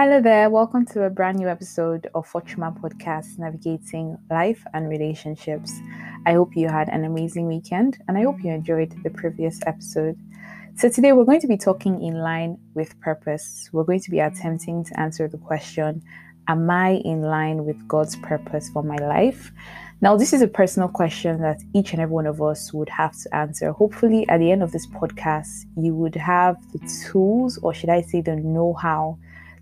Hello there, welcome to a brand new episode of Fortuna Podcast Navigating Life and Relationships. I hope you had an amazing weekend and I hope you enjoyed the previous episode. So, today we're going to be talking in line with purpose. We're going to be attempting to answer the question Am I in line with God's purpose for my life? Now, this is a personal question that each and every one of us would have to answer. Hopefully, at the end of this podcast, you would have the tools, or should I say, the know how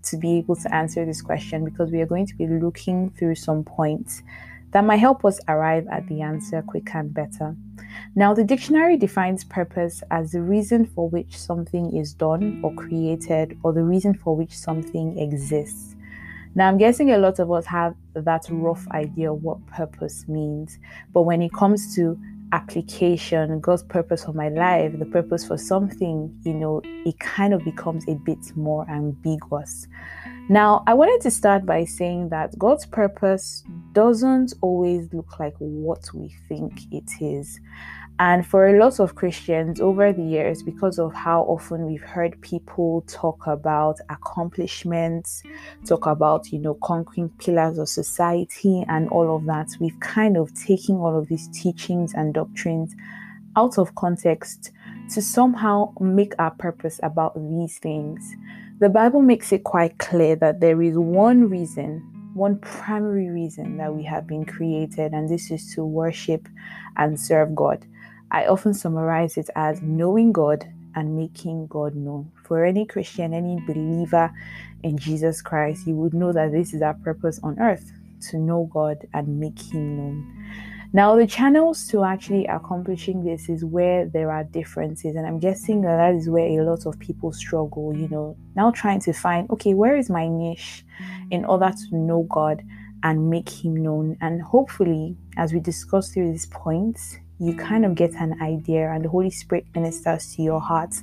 to be able to answer this question because we are going to be looking through some points that might help us arrive at the answer quicker and better. Now, the dictionary defines purpose as the reason for which something is done or created, or the reason for which something exists. Now, I'm guessing a lot of us have that rough idea of what purpose means, but when it comes to application, God's purpose for my life, the purpose for something, you know, it kind of becomes a bit more ambiguous. Now, I wanted to start by saying that God's purpose doesn't always look like what we think it is. And for a lot of Christians over the years, because of how often we've heard people talk about accomplishments, talk about, you know, conquering pillars of society and all of that, we've kind of taken all of these teachings and doctrines out of context to somehow make our purpose about these things. The Bible makes it quite clear that there is one reason one primary reason that we have been created, and this is to worship and serve God. I often summarize it as knowing God and making God known. For any Christian, any believer in Jesus Christ, you would know that this is our purpose on earth to know God and make Him known. Now, the channels to actually accomplishing this is where there are differences, and I'm guessing that that is where a lot of people struggle. You know, now trying to find, okay, where is my niche in order to know God and make Him known? And hopefully, as we discuss through these points, you kind of get an idea and the Holy Spirit ministers to your heart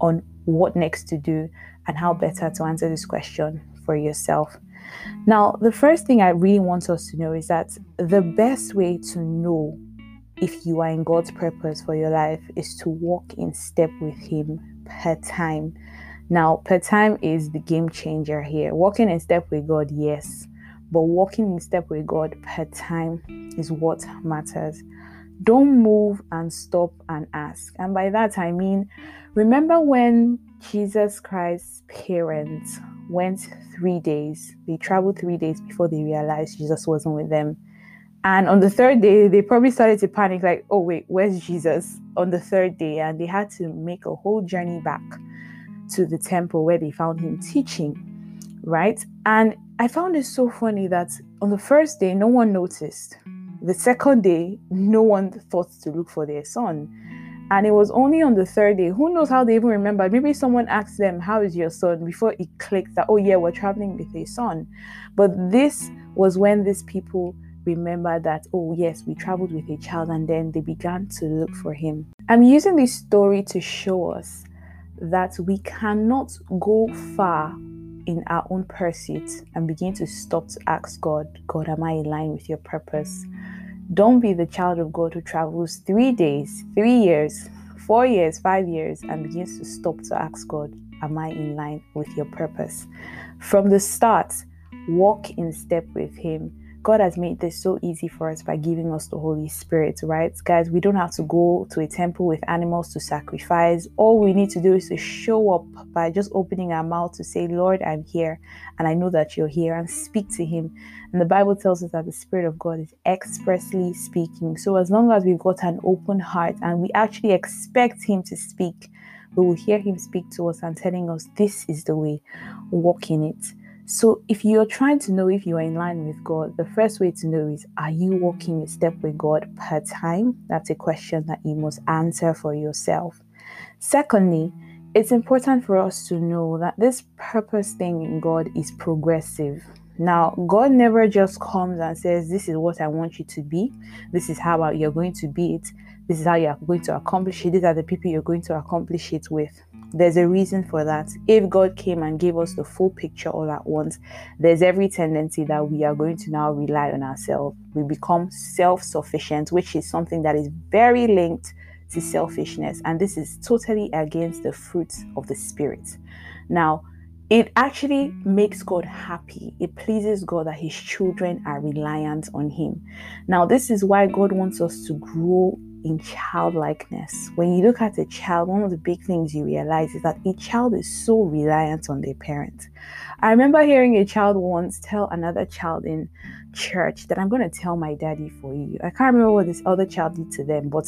on what next to do and how better to answer this question for yourself. Now, the first thing I really want us to know is that the best way to know if you are in God's purpose for your life is to walk in step with Him per time. Now, per time is the game changer here. Walking in step with God, yes, but walking in step with God per time is what matters. Don't move and stop and ask. And by that I mean, remember when Jesus Christ's parents went three days, they traveled three days before they realized Jesus wasn't with them. And on the third day, they probably started to panic, like, oh, wait, where's Jesus? On the third day, and they had to make a whole journey back to the temple where they found him teaching, right? And I found it so funny that on the first day, no one noticed. The second day, no one thought to look for their son. And it was only on the third day, who knows how they even remembered. Maybe someone asked them, How is your son? before it clicked that, oh, yeah, we're traveling with a son. But this was when these people remembered that, oh, yes, we traveled with a child, and then they began to look for him. I'm using this story to show us that we cannot go far in our own pursuit and begin to stop to ask God, God, am I in line with your purpose? Don't be the child of God who travels three days, three years, four years, five years, and begins to stop to ask God, Am I in line with your purpose? From the start, walk in step with Him God has made this so easy for us by giving us the Holy Spirit, right? Guys, we don't have to go to a temple with animals to sacrifice. All we need to do is to show up by just opening our mouth to say, Lord, I'm here, and I know that you're here, and speak to Him. And the Bible tells us that the Spirit of God is expressly speaking. So, as long as we've got an open heart and we actually expect Him to speak, we will hear Him speak to us and telling us, This is the way, walk in it. So, if you're trying to know if you are in line with God, the first way to know is Are you walking a step with God per time? That's a question that you must answer for yourself. Secondly, it's important for us to know that this purpose thing in God is progressive. Now, God never just comes and says, This is what I want you to be. This is how you're going to be it. This is how you're going to accomplish it. These are the people you're going to accomplish it with. There's a reason for that. If God came and gave us the full picture all at once, there's every tendency that we are going to now rely on ourselves. We become self sufficient, which is something that is very linked to selfishness. And this is totally against the fruits of the Spirit. Now, it actually makes God happy. It pleases God that His children are reliant on Him. Now, this is why God wants us to grow in childlikeness. When you look at a child, one of the big things you realize is that a child is so reliant on their parent. I remember hearing a child once tell another child in church that I'm going to tell my daddy for you. I can't remember what this other child did to them, but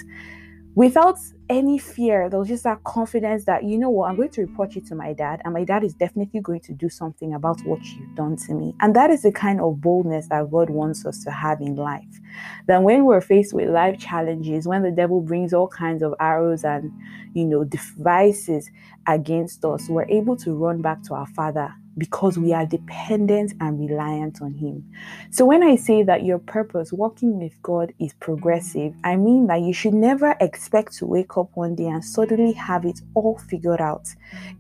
without any fear. There was just that confidence that, you know what, I'm going to report you to my dad, and my dad is definitely going to do something about what you've done to me. And that is the kind of boldness that God wants us to have in life. That when we're faced with life challenges, when the devil brings all kinds of arrows and, you know, devices against us, we're able to run back to our Father because we are dependent and reliant on Him. So, when I say that your purpose, walking with God, is progressive, I mean that you should never expect to wake up one day and suddenly have it all figured out.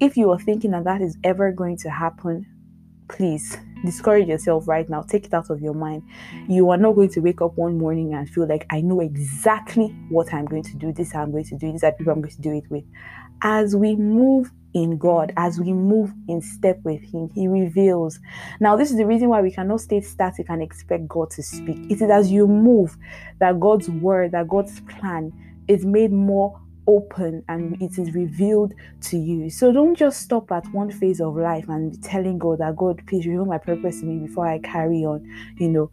If you are thinking that that is ever going to happen, please discourage yourself right now. Take it out of your mind. You are not going to wake up one morning and feel like I know exactly what I'm going to do. This I'm going to do. These are people I'm going to do it with. As we move in God, as we move in step with Him, He reveals. Now, this is the reason why we cannot stay static and expect God to speak. It is as you move that God's word, that God's plan is made more open and it is revealed to you. So don't just stop at one phase of life and telling God that God, please reveal my purpose to me before I carry on. You know,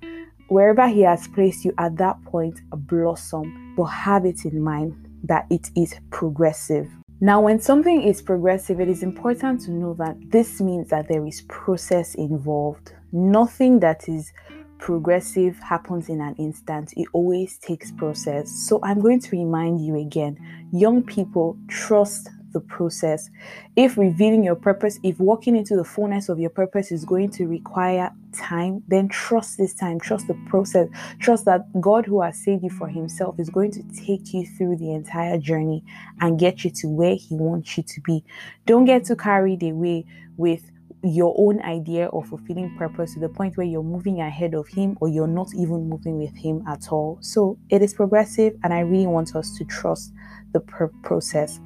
wherever He has placed you at that point, blossom, but have it in mind that it is progressive. Now, when something is progressive, it is important to know that this means that there is process involved. Nothing that is progressive happens in an instant, it always takes process. So, I'm going to remind you again young people, trust the process. If revealing your purpose, if walking into the fullness of your purpose is going to require time, then trust this time, trust the process, trust that God, who has saved you for Himself, is going to take you through the entire journey and get you to where He wants you to be. Don't get too carried away with your own idea of fulfilling purpose to the point where you're moving ahead of him or you're not even moving with him at all. So it is progressive, and I really want us to trust the process.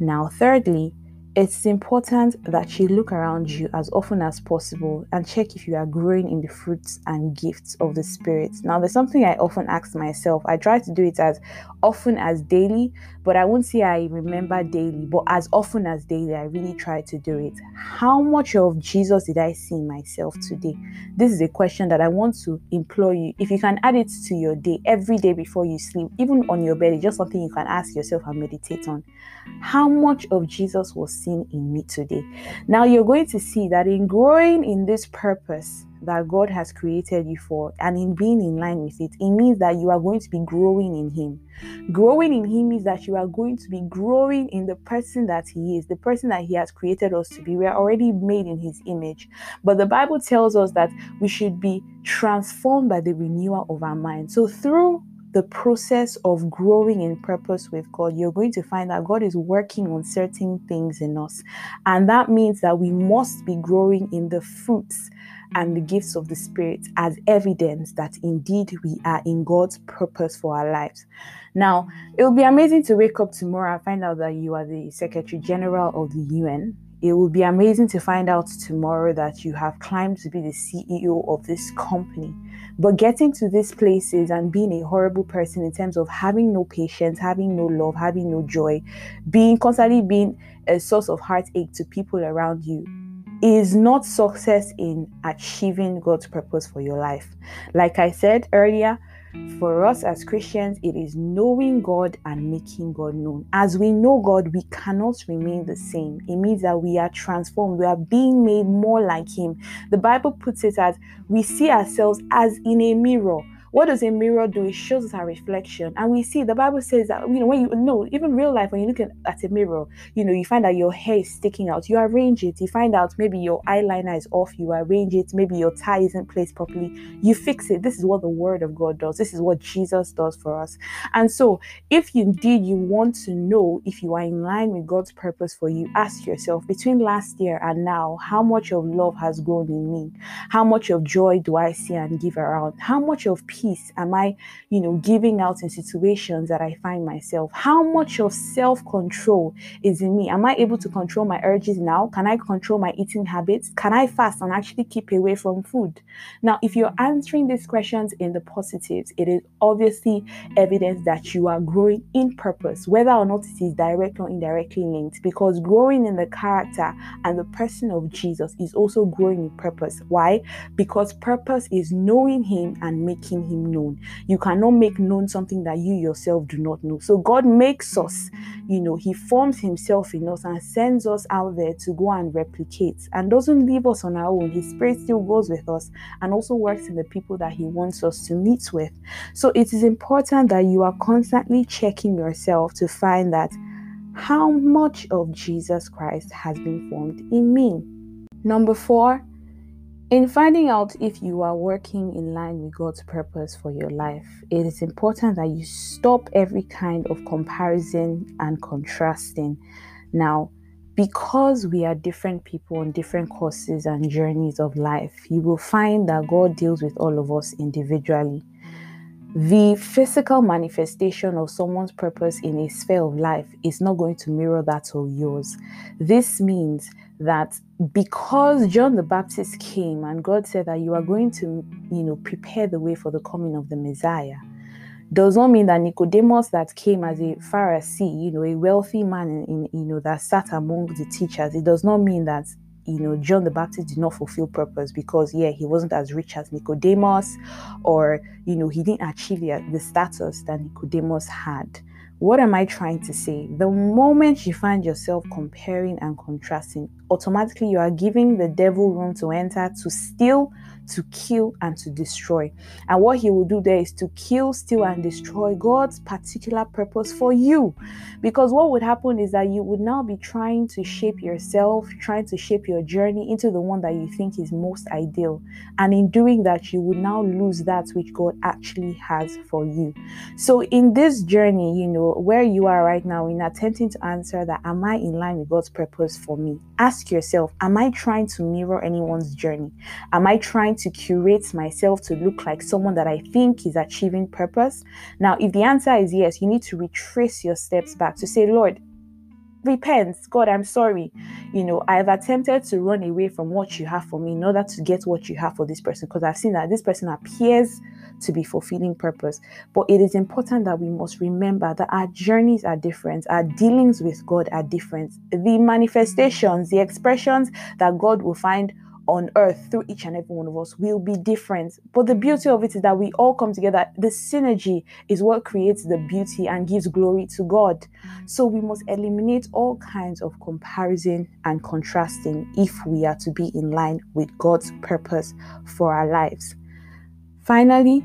Now, thirdly, it's important that you look around you as often as possible and check if you are growing in the fruits and gifts of the Spirit. Now, there's something I often ask myself. I try to do it as often as daily, but I won't say I remember mm. daily, but as often as daily, I really try to do it. How much of Jesus did I see myself today? This is a question that I want to implore you. If you can add it to your day every day before you sleep, even on your bed, it's just something you can ask yourself and meditate on. How much of Jesus was seen in me today? Now you're going to see that in growing in this purpose that God has created you for and in being in line with it, it means that you are going to be growing in Him. Growing in Him means that you are going to be growing in the person that He is, the person that He has created us to be. We are already made in His image. But the Bible tells us that we should be transformed by the renewal of our mind. So through the process of growing in purpose with God, you're going to find that God is working on certain things in us. And that means that we must be growing in the fruits and the gifts of the Spirit as evidence that indeed we are in God's purpose for our lives. Now, it will be amazing to wake up tomorrow and find out that you are the Secretary General of the UN it will be amazing to find out tomorrow that you have climbed to be the CEO of this company. But getting to these places and being a horrible person in terms of having no patience, having no love, having no joy, being constantly being a source of heartache to people around you is not success in achieving God's purpose for your life. Like I said earlier, for us as Christians, it is knowing God and making God known. As we know God, we cannot remain the same. It means that we are transformed, we are being made more like Him. The Bible puts it as we see ourselves as in a mirror what does a mirror do? It shows us our reflection. And we see the Bible says that, you know, when you know, even real life, when you look at a mirror, you know, you find that your hair is sticking out. You arrange it. You find out maybe your eyeliner is off. You arrange it. Maybe your tie isn't placed properly. You fix it. This is what the Word of God does. This is what Jesus does for us. And so, if indeed you want to know if you are in line with God's purpose for you, ask yourself between last year and now, how much of love has grown in me? How much of joy do I see and give around? How much of peace peace am I, you know, giving out in situations that I find myself? How much of self control is in me? Am I able to control my urges now? Can I control my eating habits? Can I fast and actually keep away from food? Now, if you're answering these questions in the positives, it is obviously evidence that you are growing in purpose, whether or not it is direct or indirectly linked, because growing in the character and the person of Jesus is also growing in purpose. Why? Because purpose is knowing Him and making Him known. You cannot make known something that you yourself do not know. So God makes us, you know, He forms Himself in us and sends us out there to go and replicate and doesn't leave us on our own. His Spirit still goes with us and also works in the people that He wants us to meet with. So it is important that you are constantly checking yourself to find that how much of Jesus Christ has been formed in me. Number four, in finding out if you are working in line with God's purpose for your life, it is important that you stop every kind of comparison and contrasting. Now, because we are different people on different courses and journeys of life, you will find that God deals with all of us individually. The physical manifestation of someone's purpose in a sphere of life is not going to mirror that of yours. This means that because John the Baptist came and God said that you are going to, you know, prepare the way for the coming of the Messiah, does not mean that Nicodemus that came as a Pharisee, you know, a wealthy man in, in you know that sat among the teachers, it does not mean that you know John the Baptist did not fulfill purpose because yeah, he wasn't as rich as Nicodemus, or you know, he didn't achieve the, the status that Nicodemus had. What am I trying to say? The moment you find yourself comparing and contrasting, automatically you are giving the devil room to enter to steal, to kill, and to destroy. And what he will do there is to kill, steal, and destroy God's particular purpose for you. Because what would happen is that you would now be trying to shape yourself, trying to shape your journey into the one that you think is most ideal. And in doing that, you would now lose that which God actually has for you. So, in this journey, you know, where you are right now, in attempting to answer that, am I in line with God's purpose for me? Ask yourself, am I trying to mirror anyone's journey? Am I trying to curate myself to look like someone that I think is achieving purpose? Now, if the answer is yes, you need to retrace your steps back to say, Lord, repent. God i'm sorry. You know i've attempted to run away from what you have for me in order to get what you have for this person because i've seen that this person appears to be fulfilling purpose. But it is important that we must remember that our journeys are different our dealings with god are different. The manifestations the expressions that god will find on earth through each and every one of us will be different. But the beauty of it is that we all come together. The synergy is what creates the beauty and gives glory to God. Mm. So we must eliminate all kinds of comparison and contrasting if we are to be in line with God's purpose for our lives. Finally,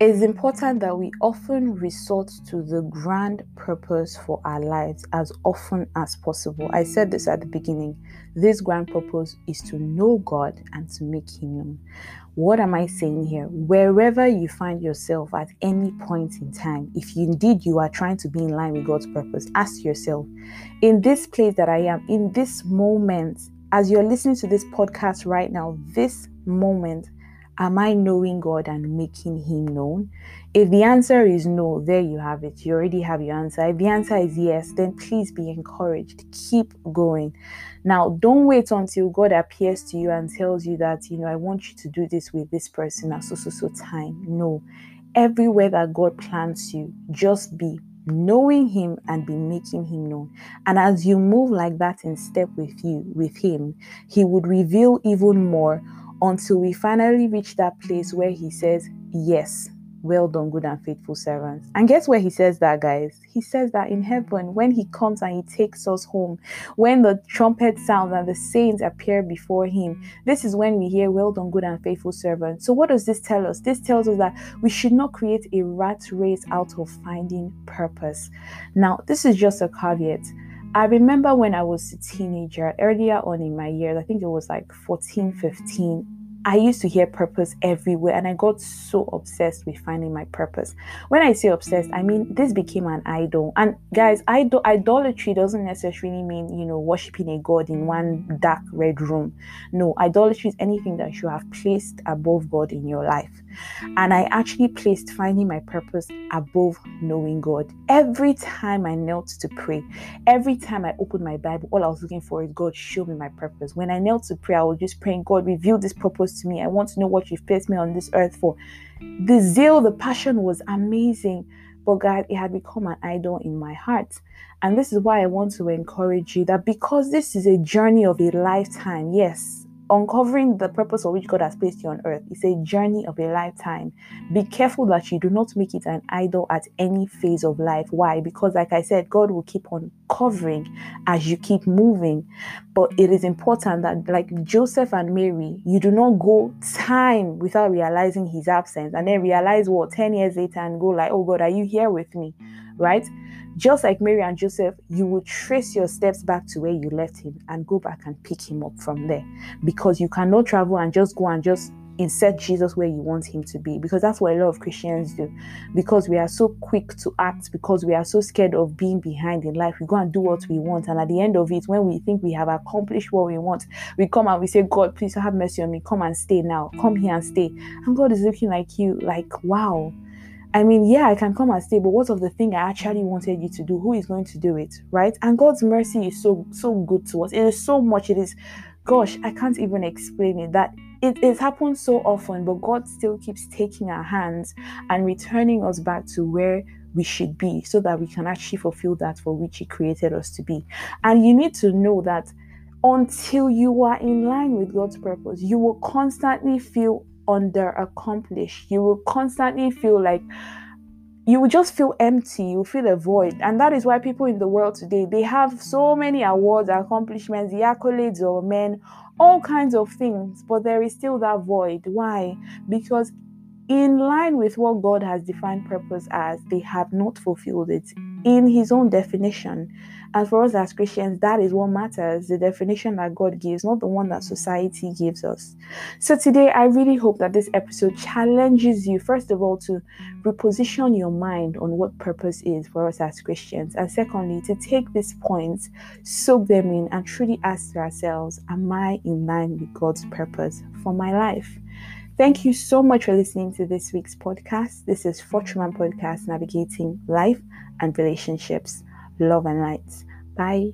it's important that we often resort to the grand purpose for our lives as often as possible. I said this at the beginning. This grand purpose is to know God and to make Him known. What am I saying here? Wherever you find yourself at any point in time, if indeed you are trying to be in line with God's purpose, ask yourself, in this place that I am, in this moment, as you're listening to this podcast right now, this moment, Am I knowing God and making Him known? If the answer is no, there you have it. You already have your answer. If the answer is yes, then please be encouraged. Keep going. Now, don't wait until God appears to you and tells you that, you know, I want you to do this with this person at so so so time. No. Everywhere that God plants you, just be knowing him and be making him known and as you move like that in step with you with him he would reveal even more until we finally reach that place where he says, Yes, well done, good and faithful servants. And guess where he says that, guys? He says that in heaven, when he comes and he takes us home, when the trumpet sounds and the saints appear before him, this is when we hear, Well done, good and faithful servant. So, what does this tell us? This tells us that we should not create a rat race out of finding purpose. Now, this is just a caveat. I remember when I was a teenager, earlier on in my years, I think it was like 14, 15, I used to hear purpose everywhere and I got so obsessed with finding my purpose. When I say obsessed, I mean this became an idol. And guys, idol idolatry doesn't necessarily mean, you know, worshiping a god in one dark red room. No, idolatry is anything that you have placed above God in your life. And I actually placed finding my purpose above knowing God. Every time I knelt to pray, every time I opened my Bible, all I was looking for is God, show me my purpose. When I knelt to pray, I was just praying, God, reveal this purpose to me. I want to know what you've placed me on this earth for. The zeal, the passion was amazing. But God, it had become an idol in my heart. And this is why I want to encourage you that because this is a journey of a lifetime, yes, uncovering the purpose for which God has placed you on earth is a journey of a lifetime. Be careful that you do not make it an idol at any phase of life. Why? Because, like I said, God will keep on covering as you keep moving. But it is important that, like Joseph and Mary, you do not go time without realizing his absence and then realize what 10 years later and go, like, oh God, are you here with me? Right? Just like Mary and Joseph, you will trace your steps back to where you left him and go back and pick him up from there because you cannot travel and just go and just insert Jesus where you want him to be because that's what a lot of Christians do. Because we are so quick to act, because we are so scared of being behind in life, we go and do what we want. And at the end of it, when we think we have accomplished what we want, we come and we say, God, please have mercy on me. Come and stay now. Come here and stay. And God is looking like you, like, wow I mean, yeah, I can come and stay, but what of the thing I actually wanted you to do? Who is going to do it? Right? And God's mercy is so so good to us. It is so much. It is, gosh, I can't even explain it. That it, it happens so often, but God still keeps taking our hands and returning us back to where we should be so that we can actually fulfill that for which He created us to be. And you need to know that until you are in line with God's purpose, you will constantly feel under. You will constantly feel like you will just feel empty, you feel a void. And that is why people in the world today they have so many awards, accomplishments, the accolades of men, all kinds of things, but there is still that void. Why? Because in line with what God has defined purpose as, they have not fulfilled it in His own definition. And for us as Christians, that is what matters the definition that God gives, not the one that mm. society gives us. So today, I really hope that this episode challenges you, first of all, to reposition your mind on what purpose is for us as Christians. And secondly, to take these points, soak them in, and truly ask ourselves, Am I in line with God's purpose for my life? Thank you so much for listening to this week's podcast. This is Fortune Podcast Navigating Life and Relationships love and lights. Bye.